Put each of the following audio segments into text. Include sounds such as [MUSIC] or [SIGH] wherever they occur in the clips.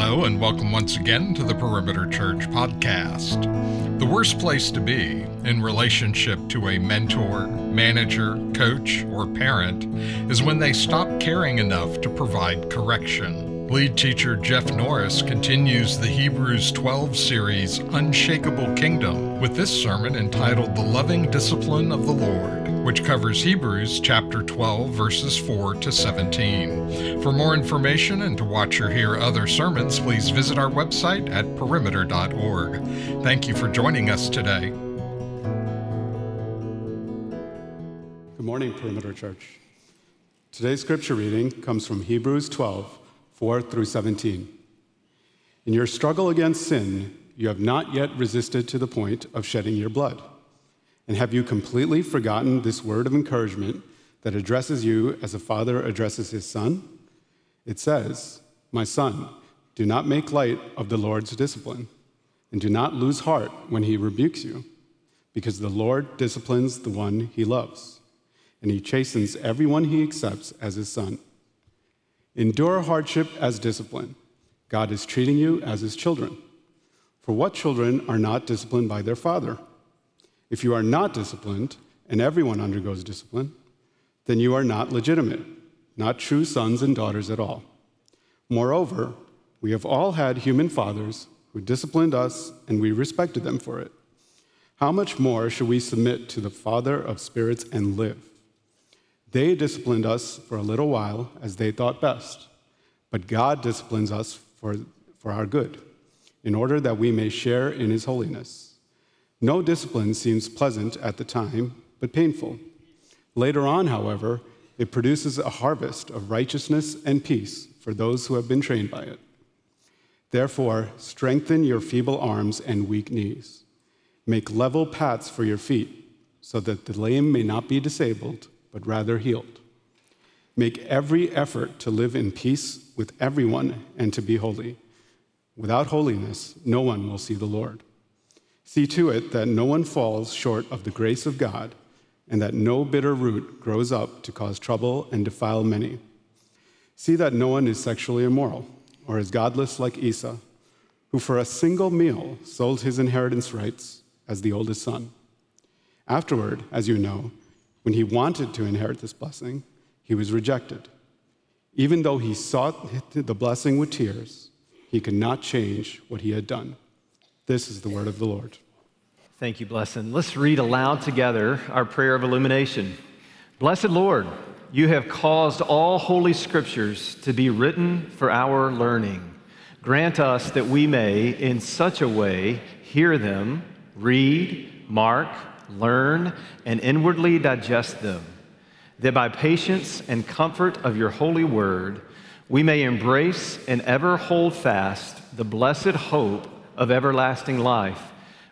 Hello, and welcome once again to the Perimeter Church podcast. The worst place to be in relationship to a mentor, manager, coach, or parent is when they stop caring enough to provide correction. Lead teacher Jeff Norris continues the Hebrews 12 series Unshakable Kingdom with this sermon entitled The Loving Discipline of the Lord which covers Hebrews chapter 12, verses 4 to 17. For more information and to watch or hear other sermons, please visit our website at perimeter.org. Thank you for joining us today. Good morning, Perimeter Church. Today's scripture reading comes from Hebrews 12, 4 through 17. In your struggle against sin, you have not yet resisted to the point of shedding your blood. And have you completely forgotten this word of encouragement that addresses you as a father addresses his son? It says, My son, do not make light of the Lord's discipline, and do not lose heart when he rebukes you, because the Lord disciplines the one he loves, and he chastens everyone he accepts as his son. Endure hardship as discipline. God is treating you as his children. For what children are not disciplined by their father? If you are not disciplined, and everyone undergoes discipline, then you are not legitimate, not true sons and daughters at all. Moreover, we have all had human fathers who disciplined us, and we respected them for it. How much more should we submit to the Father of spirits and live? They disciplined us for a little while as they thought best, but God disciplines us for, for our good, in order that we may share in his holiness. No discipline seems pleasant at the time, but painful. Later on, however, it produces a harvest of righteousness and peace for those who have been trained by it. Therefore, strengthen your feeble arms and weak knees. Make level paths for your feet, so that the lame may not be disabled, but rather healed. Make every effort to live in peace with everyone and to be holy. Without holiness, no one will see the Lord. See to it that no one falls short of the grace of God, and that no bitter root grows up to cause trouble and defile many. See that no one is sexually immoral, or is godless like Esau, who for a single meal sold his inheritance rights as the oldest son. Afterward, as you know, when he wanted to inherit this blessing, he was rejected. Even though he sought the blessing with tears, he could not change what he had done. This is the word of the Lord. Thank you, Blessing. Let's read aloud together our prayer of illumination. Blessed Lord, you have caused all holy scriptures to be written for our learning. Grant us that we may, in such a way, hear them, read, mark, learn, and inwardly digest them, that by patience and comfort of your holy word, we may embrace and ever hold fast the blessed hope of everlasting life,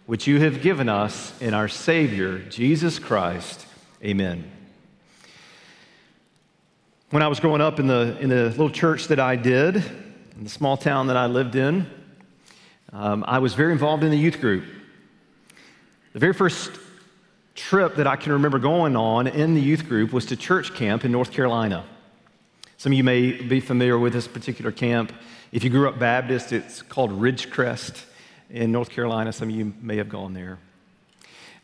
which you have given us in our Savior, Jesus Christ. Amen. When I was growing up in the, in the little church that I did, in the small town that I lived in, um, I was very involved in the youth group. The very first trip that I can remember going on in the youth group was to church camp in North Carolina. Some of you may be familiar with this particular camp. If you grew up Baptist, it's called Ridgecrest in North Carolina. Some of you may have gone there.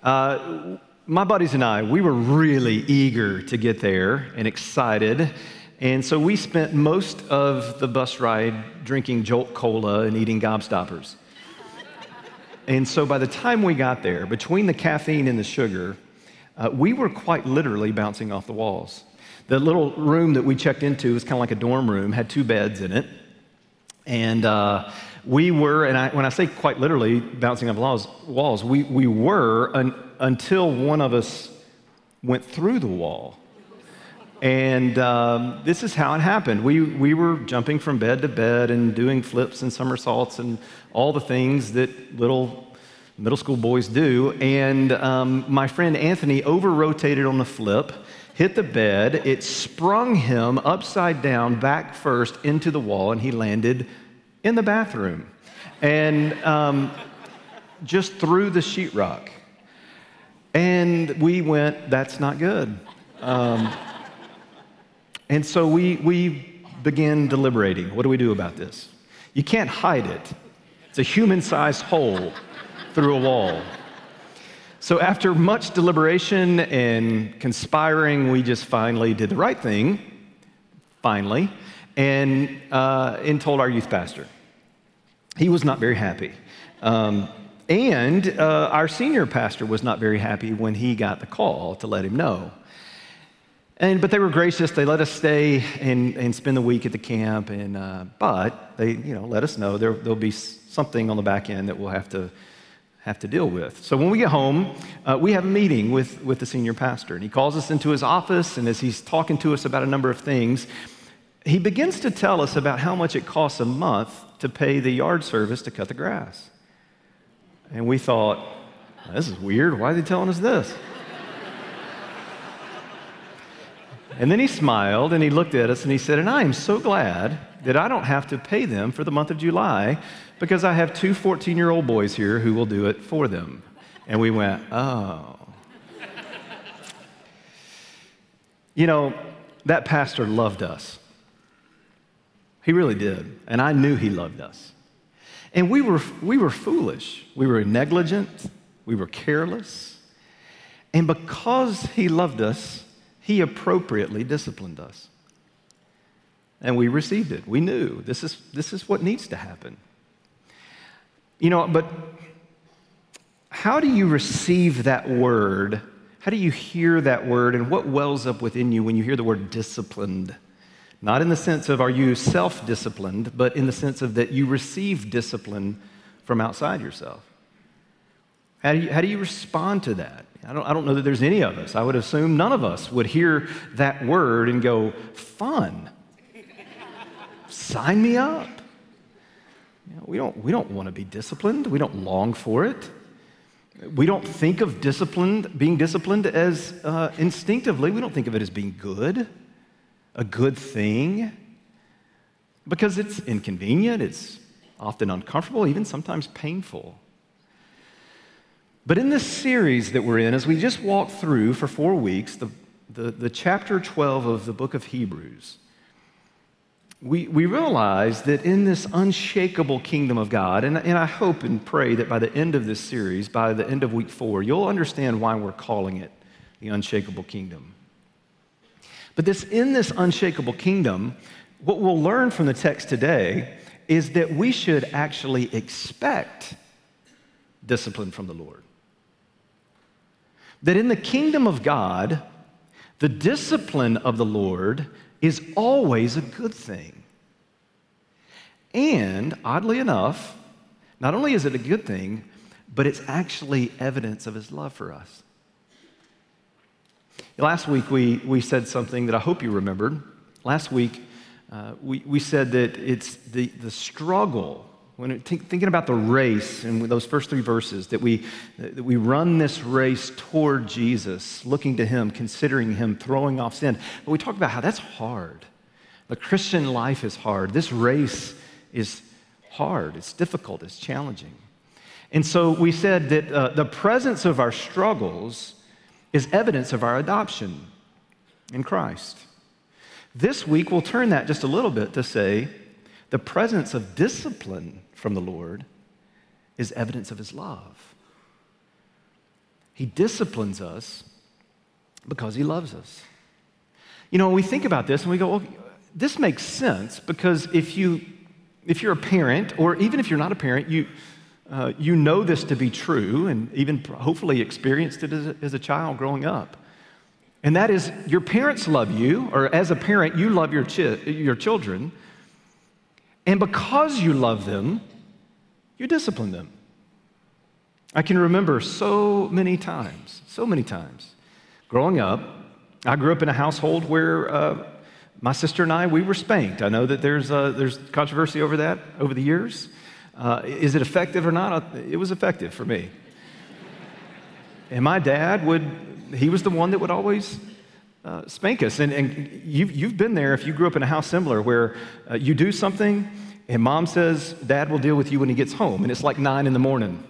Uh, my buddies and I, we were really eager to get there and excited. And so we spent most of the bus ride drinking Jolt Cola and eating gobstoppers. and so by the time we got there, between the caffeine and the sugar, uh, we were quite literally bouncing off the walls. The little room that we checked into was kind of like a dorm room, had two beds in it. And uh, we were, and I, when I say quite literally bouncing off walls, walls we, we were un, until one of us went through the wall. And um, this is how it happened. We, we were jumping from bed to bed and doing flips and somersaults and all the things that little middle school boys do. And um, my friend Anthony over rotated on the flip, hit the bed. It sprung him upside down, back first, into the wall, and he landed in the bathroom and um, just through the sheetrock. And we went, that's not good. Um, and so we, we began deliberating. What do we do about this? You can't hide it. It's a human sized hole through a wall. So, after much deliberation and conspiring, we just finally did the right thing, finally, and, uh, and told our youth pastor. He was not very happy. Um, and uh, our senior pastor was not very happy when he got the call to let him know. And, but they were gracious. They let us stay and, and spend the week at the camp. And, uh, but they you know, let us know there, there'll be something on the back end that we'll have to, have to deal with. So when we get home, uh, we have a meeting with, with the senior pastor. And he calls us into his office. And as he's talking to us about a number of things, he begins to tell us about how much it costs a month to pay the yard service to cut the grass. And we thought, this is weird. Why are they telling us this? and then he smiled and he looked at us and he said, And I am so glad that I don't have to pay them for the month of July because I have two 14 year old boys here who will do it for them. And we went, Oh. you know, that pastor loved us. He really did. And I knew he loved us. And we were, we were foolish. We were negligent. We were careless. And because he loved us, he appropriately disciplined us. And we received it. We knew this is, this is what needs to happen. You know, but how do you receive that word? How do you hear that word? And what wells up within you when you hear the word disciplined? Not in the sense of are you self disciplined, but in the sense of that you receive discipline from outside yourself. How do you, how do you respond to that? I don't, I don't know that there's any of us. I would assume none of us would hear that word and go, fun. Sign me up. You know, we, don't, we don't want to be disciplined, we don't long for it. We don't think of disciplined, being disciplined as uh, instinctively, we don't think of it as being good a good thing because it's inconvenient, it's often uncomfortable, even sometimes painful. But in this series that we're in, as we just walked through for four weeks, the, the, the chapter 12 of the book of Hebrews, we, we realize that in this unshakable kingdom of God, and, and I hope and pray that by the end of this series, by the end of week four, you'll understand why we're calling it the unshakable kingdom. But this, in this unshakable kingdom, what we'll learn from the text today is that we should actually expect discipline from the Lord. That in the kingdom of God, the discipline of the Lord is always a good thing. And oddly enough, not only is it a good thing, but it's actually evidence of his love for us. Last week, we, we said something that I hope you remembered. Last week, uh, we, we said that it's the, the struggle, when it, thinking about the race and those first three verses, that we, that we run this race toward Jesus, looking to Him, considering Him, throwing off sin. But we talked about how that's hard. The Christian life is hard. This race is hard, it's difficult, it's challenging. And so we said that uh, the presence of our struggles is evidence of our adoption in Christ. This week, we'll turn that just a little bit to say the presence of discipline from the Lord is evidence of his love. He disciplines us because he loves us. You know, we think about this and we go, well, this makes sense because if you if you're a parent or even if you're not a parent, you uh, you know this to be true and even hopefully experienced it as a, as a child growing up. And that is, your parents love you, or as a parent, you love your, chi- your children. And because you love them, you discipline them. I can remember so many times, so many times growing up. I grew up in a household where uh, my sister and I, we were spanked. I know that there's, uh, there's controversy over that over the years. Uh, is it effective or not? It was effective for me. and my dad would, he was the one that would always uh, spank us. And, and you've, you've been there if you grew up in a house similar where uh, you do something and mom says dad will deal with you when he gets home. And it's like nine in the morning.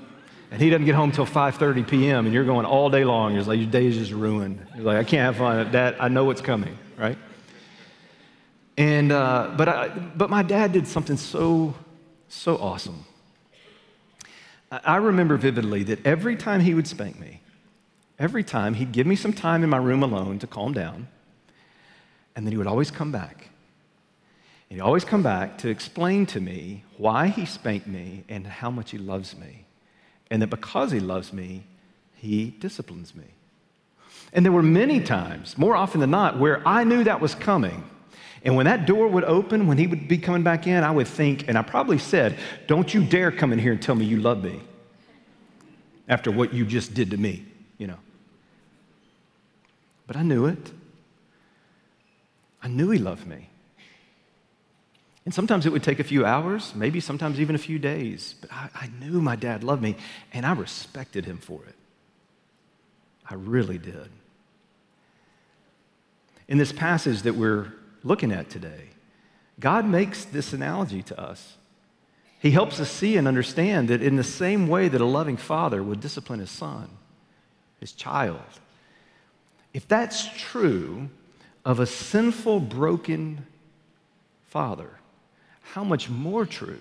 And he doesn't get home until 5.30 p.m. and you're going all day long. You're like, your day is just ruined. You're like, I can't have fun. Dad, I know what's coming, right? And, uh, but, I, but my dad did something so So awesome. I remember vividly that every time he would spank me, every time he'd give me some time in my room alone to calm down, and then he would always come back. And he'd always come back to explain to me why he spanked me and how much he loves me. And that because he loves me, he disciplines me. And there were many times, more often than not, where I knew that was coming. And when that door would open, when he would be coming back in, I would think, and I probably said, Don't you dare come in here and tell me you love me after what you just did to me, you know. But I knew it. I knew he loved me. And sometimes it would take a few hours, maybe sometimes even a few days, but I, I knew my dad loved me and I respected him for it. I really did. In this passage that we're looking at today, God makes this analogy to us. He helps us see and understand that in the same way that a loving father would discipline his son, his child, if that's true of a sinful, broken father, how much more true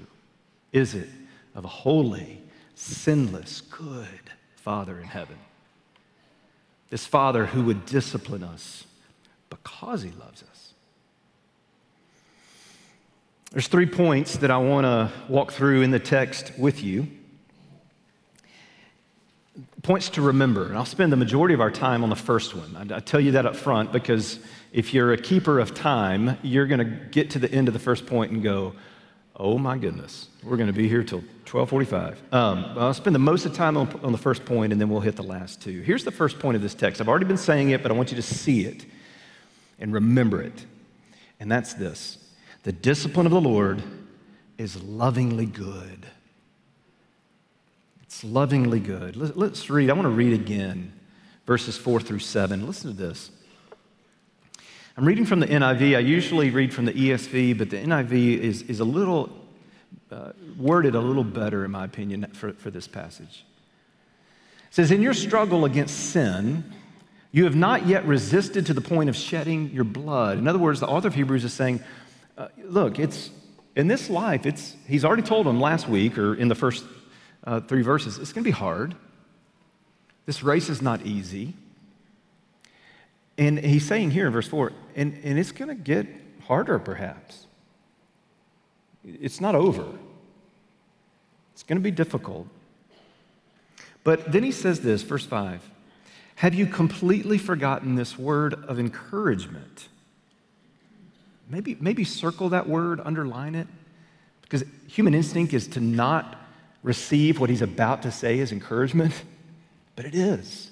is it of a holy, sinless, good Father in heaven? This Father who would discipline us because he loves us. There's three points that I want to walk through in the text with you. Points to remember, and I'll spend the majority of our time on the first one. I, I tell you that up front because if you're a keeper of time, you're going to get to the end of the first point and go, "Oh my goodness, we're going to be here till 12:45." Um, I'll spend the most of the time on, on the first point, and then we'll hit the last two. Here's the first point of this text. I've already been saying it, but I want you to see it and remember it, and that's this: the discipline of the Lord is lovingly good. It's lovingly good. Let's read. I want to read again verses 4 through 7. Listen to this. I'm reading from the NIV. I usually read from the ESV, but the NIV is, is a little uh, worded a little better, in my opinion, for, for this passage. It says, In your struggle against sin, you have not yet resisted to the point of shedding your blood. In other words, the author of Hebrews is saying, uh, look, it's in this life, it's, he's already told them last week or in the first uh, three verses, it's going to be hard. This race is not easy. And he's saying here in verse 4, and, and it's going to get harder perhaps. It's not over, it's going to be difficult. But then he says this, verse 5 Have you completely forgotten this word of encouragement? Maybe, maybe circle that word, underline it, because human instinct is to not receive what he's about to say as encouragement, [LAUGHS] but it is.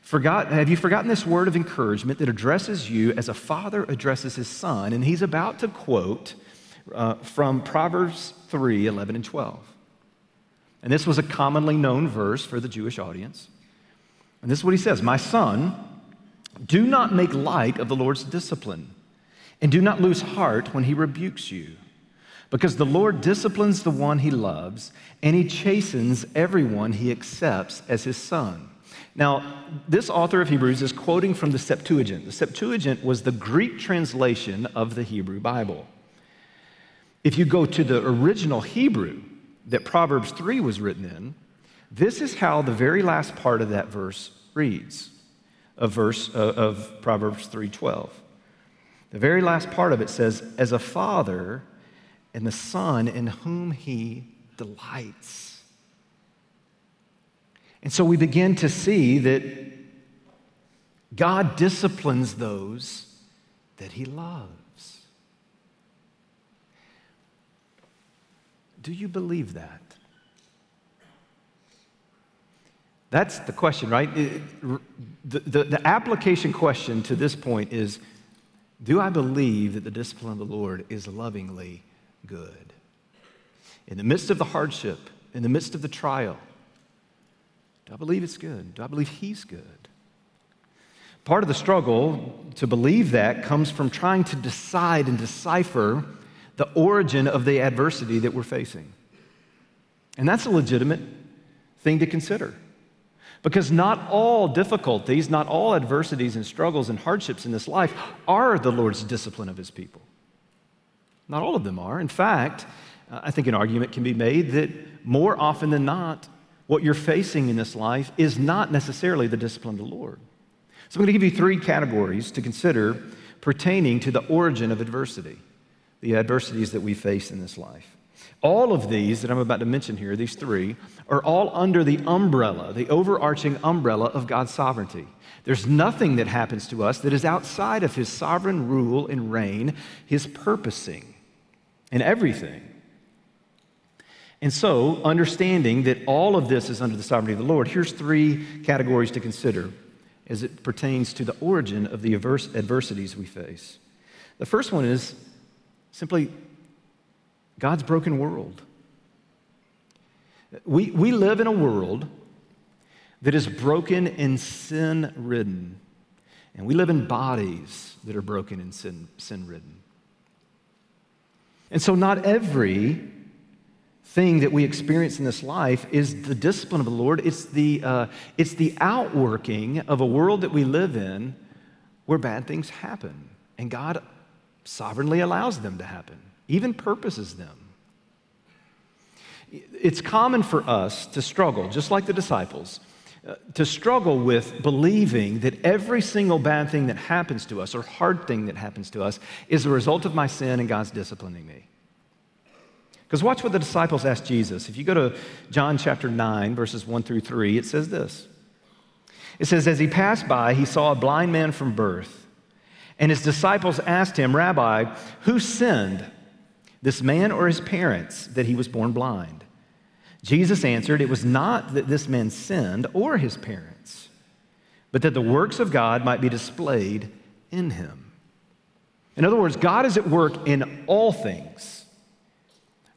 Forgot, have you forgotten this word of encouragement that addresses you as a father addresses his son? And he's about to quote uh, from Proverbs 3 11 and 12. And this was a commonly known verse for the Jewish audience. And this is what he says My son, do not make light of the Lord's discipline, and do not lose heart when he rebukes you. Because the Lord disciplines the one he loves, and he chastens everyone he accepts as his son. Now, this author of Hebrews is quoting from the Septuagint. The Septuagint was the Greek translation of the Hebrew Bible. If you go to the original Hebrew that Proverbs 3 was written in, this is how the very last part of that verse reads, a verse uh, of Proverbs 3:12. The very last part of it says, "As a father and the son in whom he delights." And so we begin to see that God disciplines those that he loves. Do you believe that? That's the question, right? the, the, the, application question to this point is Do I believe that the discipline of the Lord is lovingly good? In the midst of the hardship, in the midst of the trial, do I believe it's good? Do I believe He's good? Part of the struggle to believe that comes from trying to decide and decipher the origin of the adversity that we're facing. And that's a legitimate thing to consider. Because not all difficulties, not all adversities and struggles and hardships in this life are the Lord's discipline of his people. Not all of them are. In fact, I think an argument can be made that more often than not, what you're facing in this life is not necessarily the discipline of the Lord. So I'm going to give you three categories to consider pertaining to the origin of adversity, the adversities that we face in this life. All of these that I'm about to mention here, these three, are all under the umbrella, the overarching umbrella of God's sovereignty. There's nothing that happens to us that is outside of His sovereign rule and reign, His purposing, and everything. And so, understanding that all of this is under the sovereignty of the Lord, here's three categories to consider as it pertains to the origin of the adversities we face. The first one is simply God's broken world. We, we live in a world that is broken and sin ridden, and we live in bodies that are broken and sin, ridden. And so, not every thing that we experience in this life is the discipline of the Lord. It's the, uh, it's the outworking of a world that we live in where bad things happen. And God sovereignly allows them to happen, even purposes them. It's common for us to struggle, just like the disciples, uh, to struggle with believing that every single bad thing that happens to us or hard thing that happens to us is a result of my sin and God's disciplining me. Because watch what the disciples asked Jesus. If you go to John chapter 9, verses 1 through 3, it says this It says, As he passed by, he saw a blind man from birth. And his disciples asked him, Rabbi, who sinned, this man or his parents, that he was born blind? Jesus answered, It was not that this man sinned or his parents, but that the works of God might be displayed in him. In other words, God is at work in all things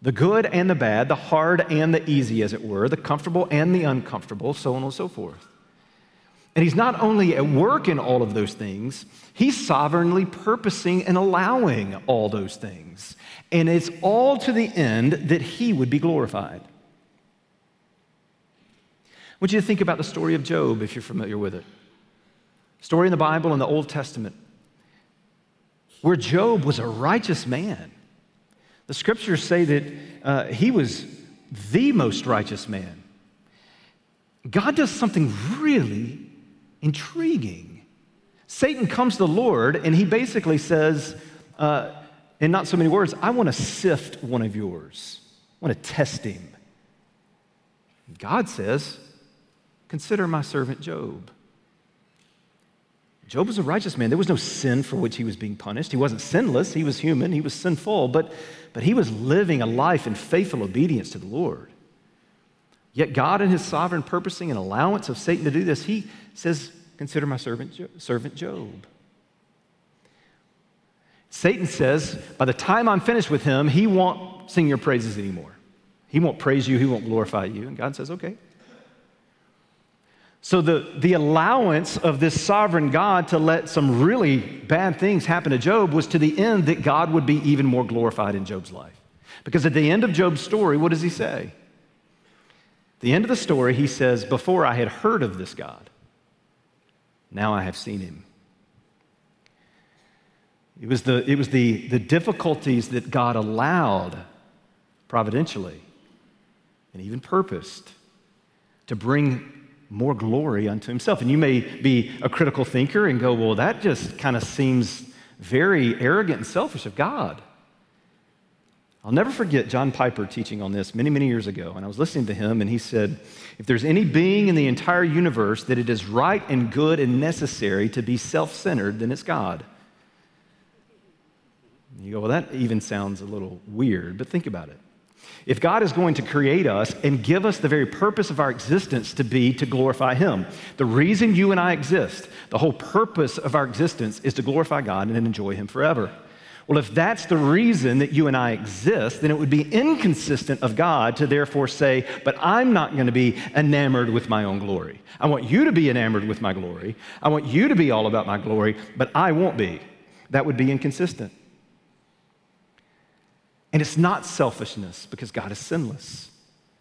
the good and the bad, the hard and the easy, as it were, the comfortable and the uncomfortable, so on and so forth. And he's not only at work in all of those things, he's sovereignly purposing and allowing all those things. And it's all to the end that he would be glorified. I want you to think about the story of Job if you're familiar with it. Story in the Bible in the Old Testament, where Job was a righteous man. The scriptures say that uh, he was the most righteous man. God does something really intriguing. Satan comes to the Lord and he basically says, uh, in not so many words, I want to sift one of yours, I want to test him. God says, Consider my servant Job. Job was a righteous man. There was no sin for which he was being punished. He wasn't sinless, he was human, he was sinful, but, but he was living a life in faithful obedience to the Lord. Yet God, in his sovereign purposing and allowance of Satan to do this, he says, Consider my servant, servant Job. Satan says, By the time I'm finished with him, he won't sing your praises anymore. He won't praise you, he won't glorify you. And God says, Okay, so, the, the allowance of this sovereign God to let some really bad things happen to Job was to the end that God would be even more glorified in Job's life. Because at the end of Job's story, what does he say? The end of the story, he says, Before I had heard of this God, now I have seen him. It was the, it was the, the difficulties that God allowed providentially and even purposed to bring more glory unto himself. And you may be a critical thinker and go, well, that just kind of seems very arrogant and selfish of God. I'll never forget John Piper teaching on this many, many years ago. And I was listening to him, and he said, If there's any being in the entire universe that it is right and good and necessary to be self centered, then it's God. You go, Well, that even sounds a little weird, but think about it. If God is going to create us and give us the very purpose of our existence to be to glorify Him, the reason you and I exist, the whole purpose of our existence is to glorify God and enjoy Him forever. Well, if that's the reason that you and I exist, then it would be inconsistent of God to therefore say, But I'm not going to be enamored with my own glory. I want you to be enamored with my glory. I want you to be all about my glory, but I won't be. That would be inconsistent. And it's not selfishness because God is sinless.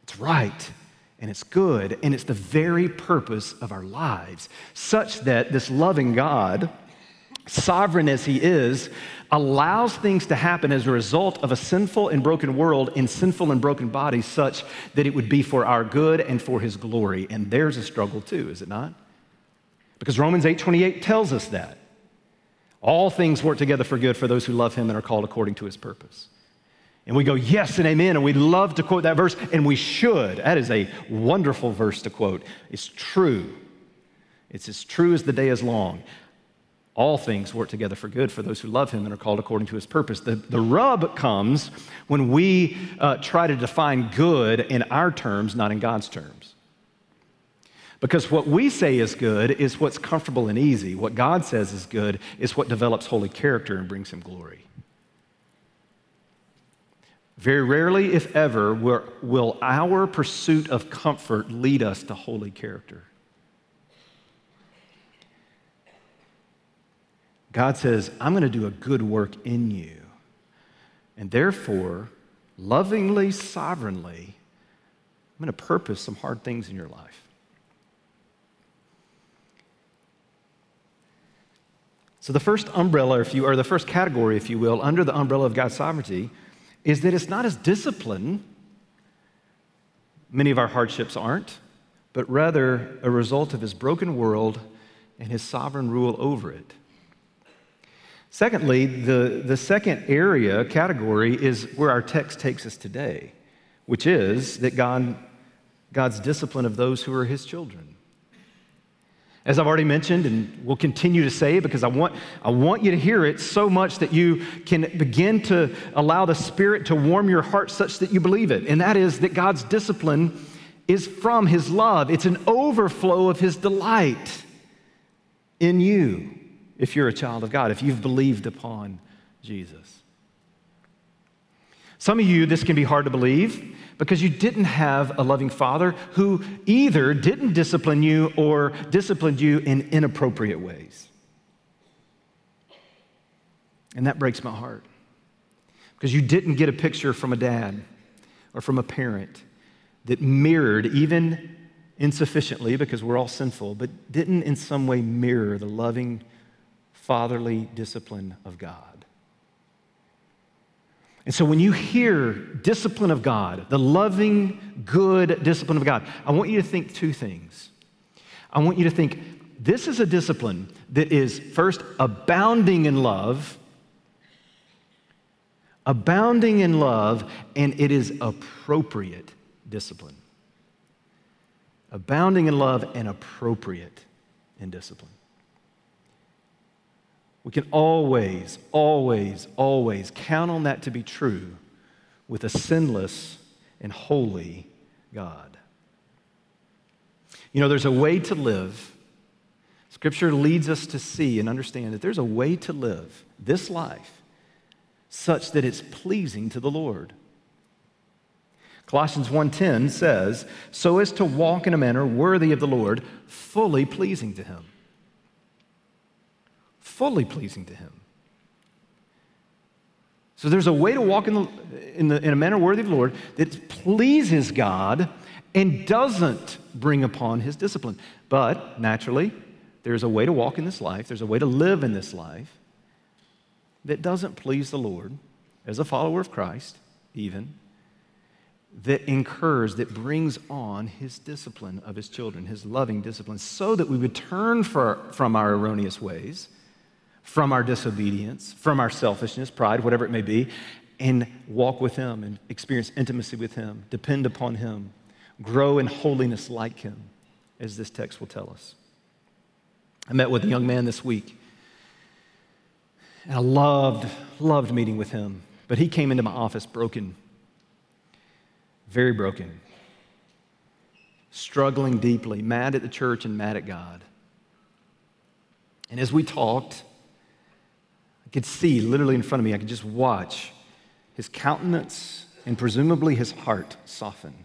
It's right and it's good and it's the very purpose of our lives, such that this loving God sovereign as He is, allows things to happen as a result of a sinful and broken world in sinful and broken bodies, such that it would be for our good and for His glory. And there's a struggle too, is it not? Because Romans 8:28 tells us that. All things work together for good for those who love him and are called according to his purpose. And we go, yes and amen. And we love to quote that verse, and we should. That is a wonderful verse to quote. It's true. It's as true as the day is long. All things work together for good for those who love him and are called according to his purpose. The, the rub comes when we uh, try to define good in our terms, not in God's terms. Because what we say is good is what's comfortable and easy. What God says is good is what develops holy character and brings him glory. Very rarely, if ever, will our pursuit of comfort lead us to holy character. God says, I'm going to do a good work in you. And therefore, lovingly, sovereignly, I'm going to purpose some hard things in your life. So, the first umbrella, if you, or the first category, if you will, under the umbrella of God's sovereignty is that it's not as discipline. Many of our hardships aren't, but rather a result of his broken world and his sovereign rule over it. Secondly, the, the second area, category, is where our text takes us today, which is that God, God's discipline of those who are his children. As I've already mentioned and will continue to say because I want, I want you to hear it so much that you can begin to allow the Spirit to warm your heart such that you believe it. And that is that God's discipline is from His love, it's an overflow of His delight in you if you're a child of God, if you've believed upon Jesus. Some of you, this can be hard to believe because you didn't have a loving father who either didn't discipline you or disciplined you in inappropriate ways. And that breaks my heart because you didn't get a picture from a dad or from a parent that mirrored, even insufficiently because we're all sinful, but didn't in some way mirror the loving, fatherly discipline of God. And so when you hear discipline of God, the loving, good discipline of God, I want you to think two things. I want you to think this is a discipline that is first abounding in love, abounding in love, and it is appropriate discipline. Abounding in love and appropriate in discipline. We can always, always, always count on that to be true with a sinless and holy God. You know, there's a way to live. Scripture leads us to see and understand that there's a way to live this life such that it's pleasing to the Lord. Colossians 1:10 says, "So as to walk in a manner worthy of the Lord, fully pleasing to him." Fully pleasing to Him. So there's a way to walk in, the, in, the, in a manner worthy of the Lord that pleases God and doesn't bring upon His discipline. But naturally, there's a way to walk in this life, there's a way to live in this life that doesn't please the Lord as a follower of Christ, even, that incurs, that brings on his discipline of his children, his loving discipline, so that we would turn for, from our erroneous ways from our disobedience, from our selfishness, pride, whatever it may be, and walk with Him and experience intimacy with Him, depend upon Him, grow in holiness like Him, as this text will tell us. I met with a young man this week, and I loved, loved meeting with him. But he came into my office broken, very broken, struggling deeply, mad at the church and mad at God. And as we talked, I could see literally in front of me, I could just watch his countenance and presumably his heart soften.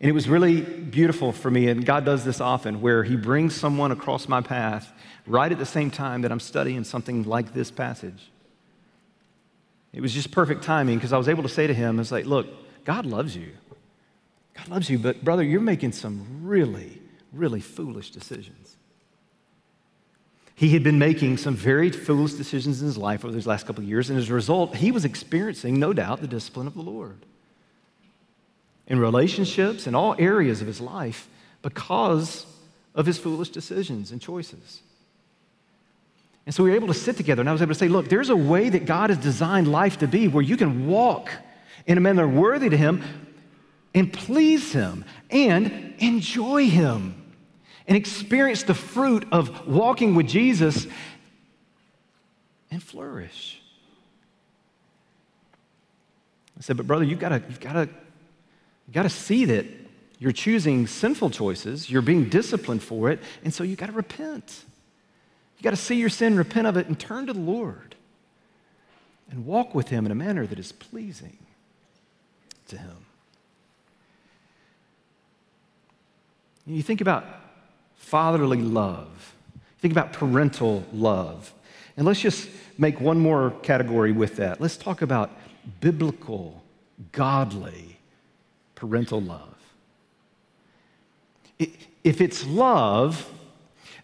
And it was really beautiful for me, and God does this often, where He brings someone across my path right at the same time that I'm studying something like this passage. It was just perfect timing because I was able to say to him, "It's like, look, God loves you. God loves you, but brother, you're making some really, really foolish decisions. He had been making some very foolish decisions in his life over these last couple of years, and as a result, he was experiencing, no doubt, the discipline of the Lord in relationships in all areas of his life because of his foolish decisions and choices. And so we were able to sit together, and I was able to say, look, there's a way that God has designed life to be where you can walk in a manner worthy to Him and please Him and enjoy Him and experience the fruit of walking with Jesus and flourish. I said, but brother, you've got to, you've got to, you've got to see that you're choosing sinful choices, you're being disciplined for it, and so you've got to repent. You've got to see your sin, repent of it, and turn to the Lord and walk with Him in a manner that is pleasing to Him. You think about fatherly love, think about parental love. And let's just make one more category with that. Let's talk about biblical, godly parental love. If it's love,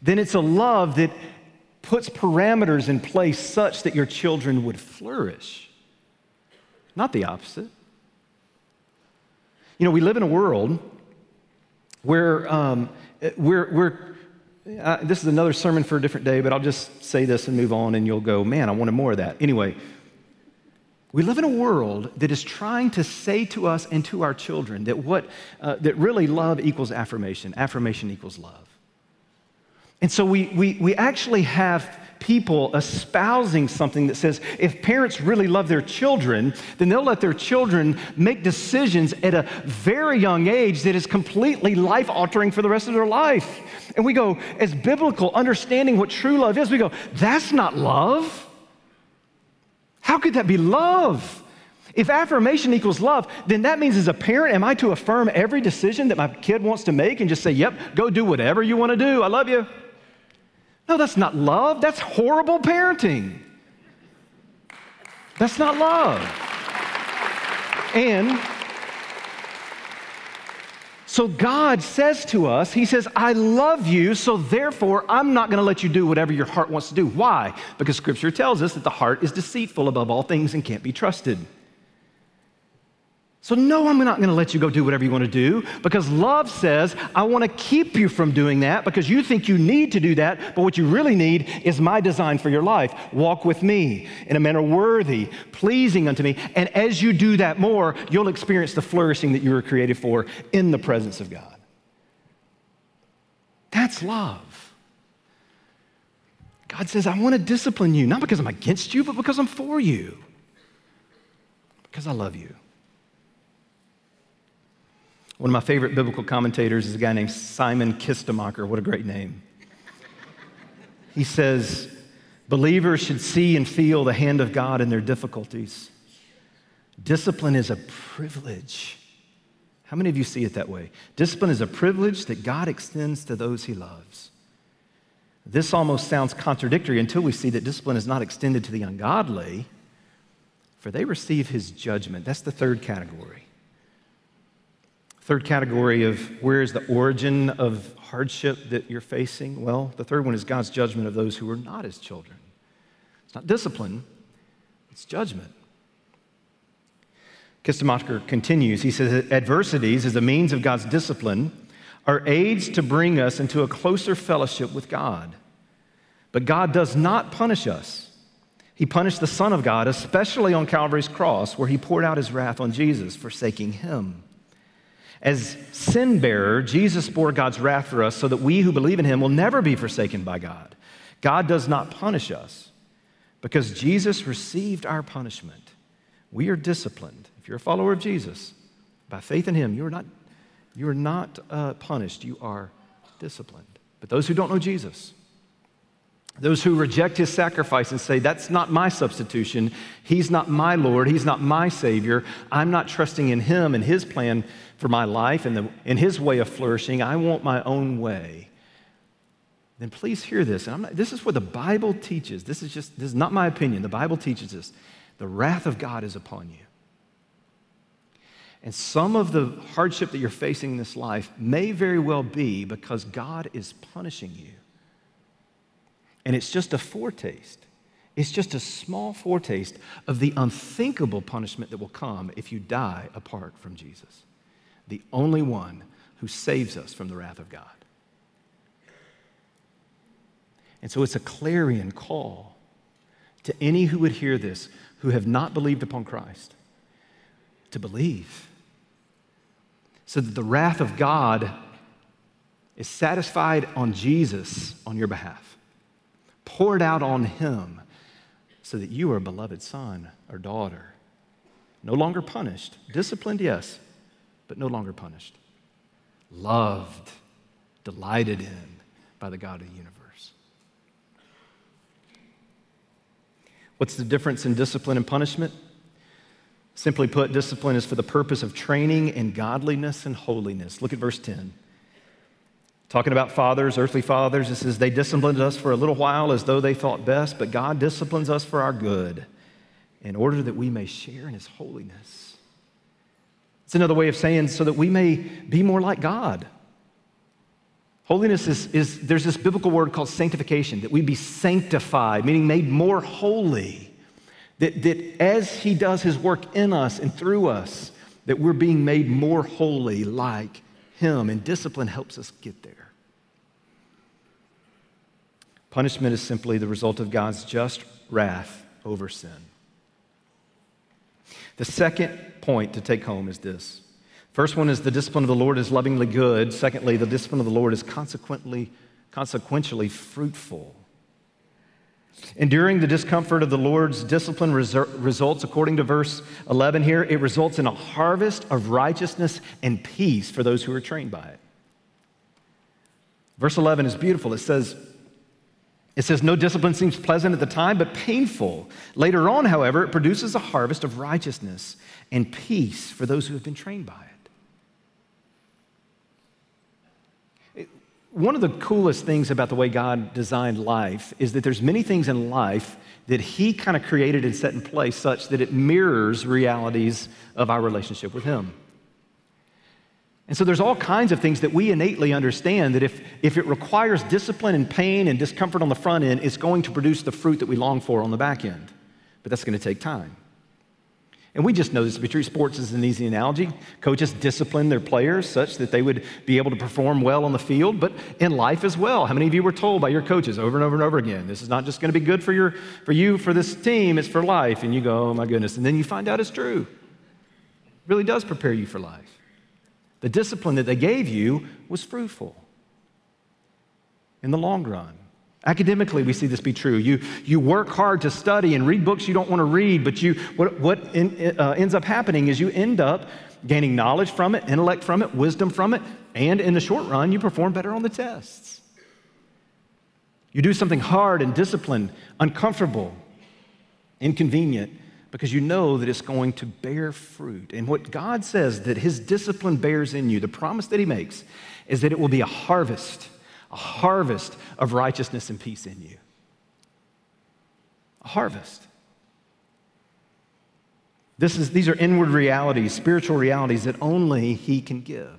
then it's a love that puts parameters in place such that your children would flourish, not the opposite. You know, we live in a world where um, we're, we're uh, this is another sermon for a different day, but I'll just say this and move on, and you'll go, man, I wanted more of that. Anyway, we live in a world that is trying to say to us and to our children that what uh, that really love equals affirmation, affirmation equals love. And so we, we, we actually have people espousing something that says if parents really love their children, then they'll let their children make decisions at a very young age that is completely life altering for the rest of their life. And we go, as biblical, understanding what true love is, we go, that's not love. How could that be love? If affirmation equals love, then that means as a parent, am I to affirm every decision that my kid wants to make and just say, yep, go do whatever you want to do? I love you. No, that's not love. That's horrible parenting. That's not love. And so God says to us, He says, I love you, so therefore I'm not going to let you do whatever your heart wants to do. Why? Because Scripture tells us that the heart is deceitful above all things and can't be trusted. So, no, I'm not going to let you go do whatever you want to do because love says, I want to keep you from doing that because you think you need to do that, but what you really need is my design for your life. Walk with me in a manner worthy, pleasing unto me. And as you do that more, you'll experience the flourishing that you were created for in the presence of God. That's love. God says, I want to discipline you, not because I'm against you, but because I'm for you, because I love you. One of my favorite biblical commentators is a guy named Simon Kistemaker. What a great name. He says, Believers should see and feel the hand of God in their difficulties. Discipline is a privilege. How many of you see it that way? Discipline is a privilege that God extends to those he loves. This almost sounds contradictory until we see that discipline is not extended to the ungodly, for they receive his judgment. That's the third category. Third category of where is the origin of hardship that you're facing? Well, the third one is God's judgment of those who are not his children. It's not discipline, it's judgment. Kistemaker continues. He says, Adversities, as a means of God's discipline, are aids to bring us into a closer fellowship with God. But God does not punish us. He punished the Son of God, especially on Calvary's cross, where he poured out his wrath on Jesus, forsaking him. As sin bearer, Jesus bore God's wrath for us so that we who believe in him will never be forsaken by God. God does not punish us because Jesus received our punishment. We are disciplined. If you're a follower of Jesus, by faith in him, you are not, you are not uh, punished, you are disciplined. But those who don't know Jesus, those who reject his sacrifice and say, That's not my substitution. He's not my Lord. He's not my Savior. I'm not trusting in him and his plan for my life and the, his way of flourishing. I want my own way. Then please hear this. Not, this is what the Bible teaches. This is just, this is not my opinion. The Bible teaches this. The wrath of God is upon you. And some of the hardship that you're facing in this life may very well be because God is punishing you. And it's just a foretaste. It's just a small foretaste of the unthinkable punishment that will come if you die apart from Jesus, the only one who saves us from the wrath of God. And so it's a clarion call to any who would hear this who have not believed upon Christ to believe so that the wrath of God is satisfied on Jesus on your behalf, poured out on him so that you are a beloved son or daughter, no longer punished, disciplined, yes, but no longer punished, loved, delighted in by the God of the universe. What's the difference in discipline and punishment? Simply put, discipline is for the purpose of training in godliness and holiness. Look at verse 10. Talking about fathers, earthly fathers, it says, They disciplined us for a little while as though they thought best, but God disciplines us for our good in order that we may share in his holiness. It's another way of saying so that we may be more like God. Holiness is, is, there's this biblical word called sanctification, that we be sanctified, meaning made more holy. That, that as He does His work in us and through us, that we're being made more holy like Him, and discipline helps us get there. Punishment is simply the result of God's just wrath over sin. The second point to take home is this First one is the discipline of the Lord is lovingly good. Secondly, the discipline of the Lord is consequently, consequentially fruitful. Enduring the discomfort of the Lord's discipline results, according to verse 11 here, it results in a harvest of righteousness and peace for those who are trained by it. Verse 11 is beautiful. It says, it says, No discipline seems pleasant at the time, but painful. Later on, however, it produces a harvest of righteousness and peace for those who have been trained by it. One of the coolest things about the way God designed life is that there's many things in life that He kind of created and set in place such that it mirrors realities of our relationship with Him. And so there's all kinds of things that we innately understand that if, if it requires discipline and pain and discomfort on the front end, it's going to produce the fruit that we long for on the back end. But that's going to take time. And we just know this to be true. Sports is an easy analogy. Coaches discipline their players such that they would be able to perform well on the field, but in life as well. How many of you were told by your coaches over and over and over again, this is not just going to be good for, your, for you, for this team, it's for life? And you go, oh my goodness. And then you find out it's true. It really does prepare you for life. The discipline that they gave you was fruitful in the long run. Academically, we see this be true. You, you work hard to study and read books you don't want to read, but you, what, what in, uh, ends up happening is you end up gaining knowledge from it, intellect from it, wisdom from it, and in the short run, you perform better on the tests. You do something hard and disciplined, uncomfortable, inconvenient, because you know that it's going to bear fruit. And what God says that His discipline bears in you, the promise that He makes, is that it will be a harvest a harvest of righteousness and peace in you. A harvest. This is, these are inward realities, spiritual realities that only He can give.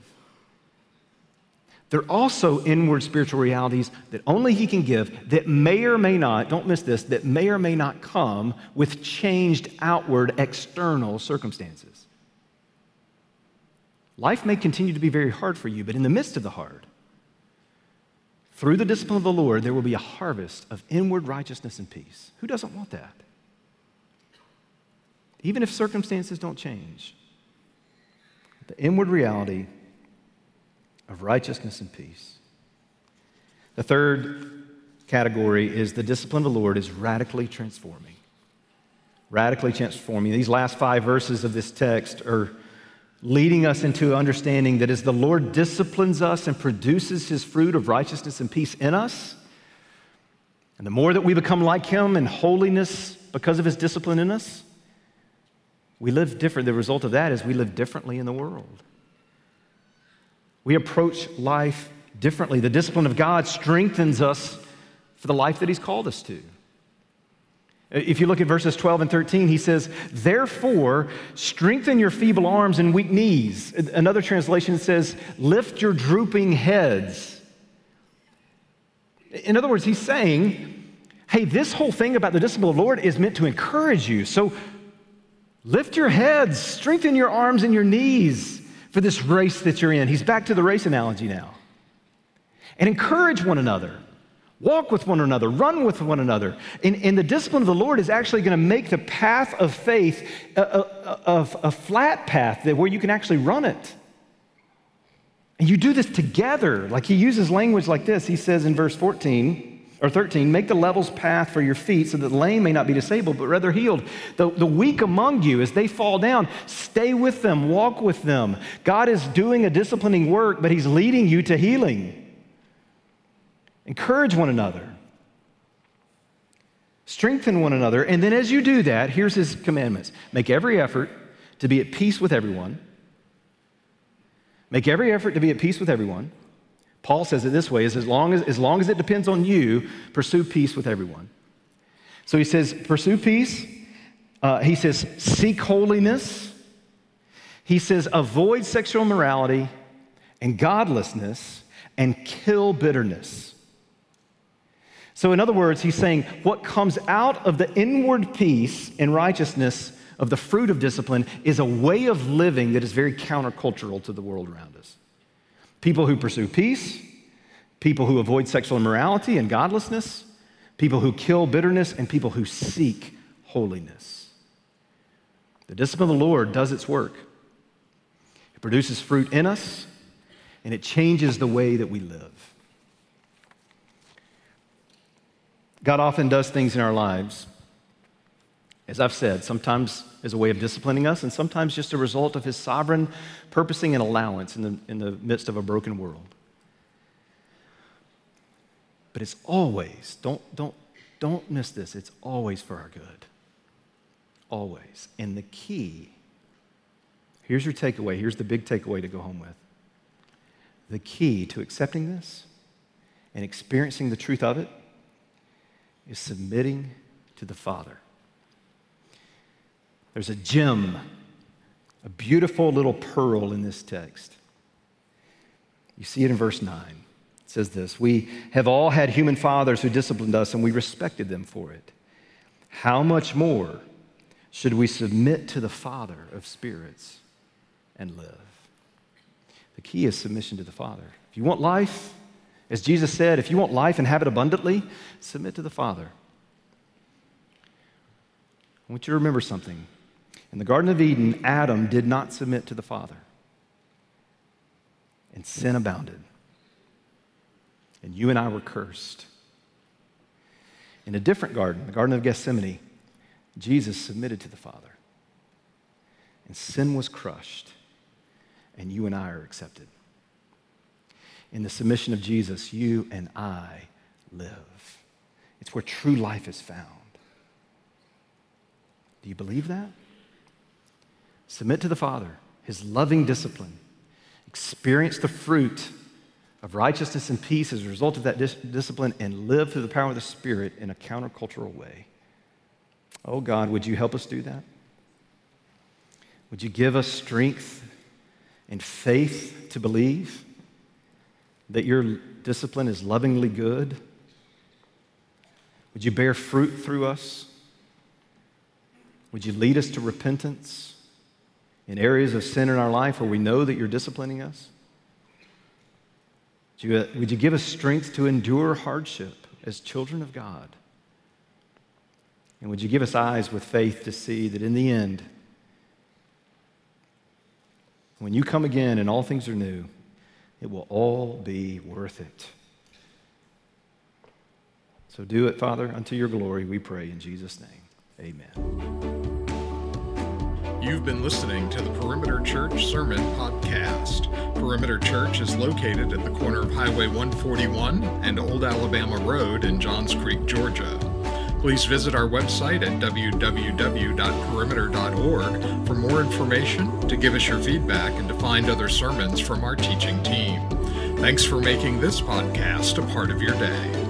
They're also inward spiritual realities that only He can give that may or may not, don't miss this, that may or may not come with changed outward external circumstances. Life may continue to be very hard for you, but in the midst of the hard, through the discipline of the Lord, there will be a harvest of inward righteousness and peace. Who doesn't want that? Even if circumstances don't change, the inward reality of righteousness and peace. The third category is the discipline of the Lord is radically transforming. Radically transforming. These last five verses of this text are leading us into understanding that as the Lord disciplines us and produces his fruit of righteousness and peace in us, and the more that we become like him in holiness because of his discipline in us, we live different. The result of that is we live differently in the world. We approach life differently. The discipline of God strengthens us for the life that he's called us to. If you look at verses 12 and 13, he says, Therefore, strengthen your feeble arms and weak knees. Another translation says, Lift your drooping heads. In other words, he's saying Hey, this whole thing about the discipline of the Lord is meant to encourage you. So lift your heads, strengthen your arms and your knees for this race that you're in. He's back to the race analogy now. And encourage one another. Walk with one another, run with one another. And, and the discipline of the Lord is actually going to make the path of faith a, a, a, a flat path where you can actually run it. And you do this together. Like he uses language like this. He says in verse 14 or 13, make the levels path for your feet so that the lame may not be disabled, but rather healed. The, the weak among you, as they fall down, stay with them, walk with them. God is doing a disciplining work, but he's leading you to healing. Encourage one another. Strengthen one another. And then as you do that, here's his commandments make every effort to be at peace with everyone. Make every effort to be at peace with everyone. Paul says it this way as long as, as long as it depends on you, pursue peace with everyone. So he says, pursue peace. Uh, he says, seek holiness. He says, avoid sexual immorality and godlessness and kill bitterness. So, in other words, he's saying what comes out of the inward peace and righteousness of the fruit of discipline is a way of living that is very countercultural to the world around us. People who pursue peace, people who avoid sexual immorality and godlessness, people who kill bitterness, and people who seek holiness. The discipline of the Lord does its work. It produces fruit in us, and it changes the way that we live. God often does things in our lives, as I've said, sometimes as a way of disciplining us, and sometimes just a result of his sovereign purposing and allowance in the, in the midst of a broken world. But it's always, don't, don't, don't miss this, it's always for our good. Always. And the key, here's your takeaway, here's the big takeaway to go home with. The key to accepting this and experiencing the truth of it is submitting to the Father. There's a gem, a beautiful little pearl in this text. You see it in verse 9. It says this We have all had human fathers who disciplined us, and we respected them for it. How much more should we submit to the Father of spirits and live? The key is submission to the Father. If you want life, as Jesus said, if you want life and have it abundantly, submit to the Father. I want you to remember something. In the Garden of Eden, Adam did not submit to the Father, and sin abounded. And you and I were cursed. In a different garden, the Garden of Gethsemane, Jesus submitted to the Father, and sin was crushed, and you and I are accepted in the submission of Jesus, you and I live. It's where true life is found. Do you believe that? Submit to the Father, His loving discipline. Experience the fruit of righteousness and peace as a result of that dis- discipline and live through the power of the Spirit in a countercultural way. Oh God, would you help us do that? Would you give us strength and faith to believe? That your discipline is lovingly good? Would you bear fruit through us? Would you lead us to repentance in areas of sin in our life where we know that you're disciplining us? Would you, uh, would you give us strength to endure hardship as children of God? And would you give us eyes with faith to see that in the end, when you come again and all things are new, it will all be worth it. So do it, Father, unto your glory, we pray in Jesus' name. Amen. You've been listening to the Perimeter Church Sermon Podcast. Perimeter Church is located at the corner of Highway 141 and Old Alabama Road in Johns Creek, Georgia. Please visit our website at www.perimeter.org for more information, to give us your feedback, and to find other sermons from our teaching team. Thanks for making this podcast a part of your day.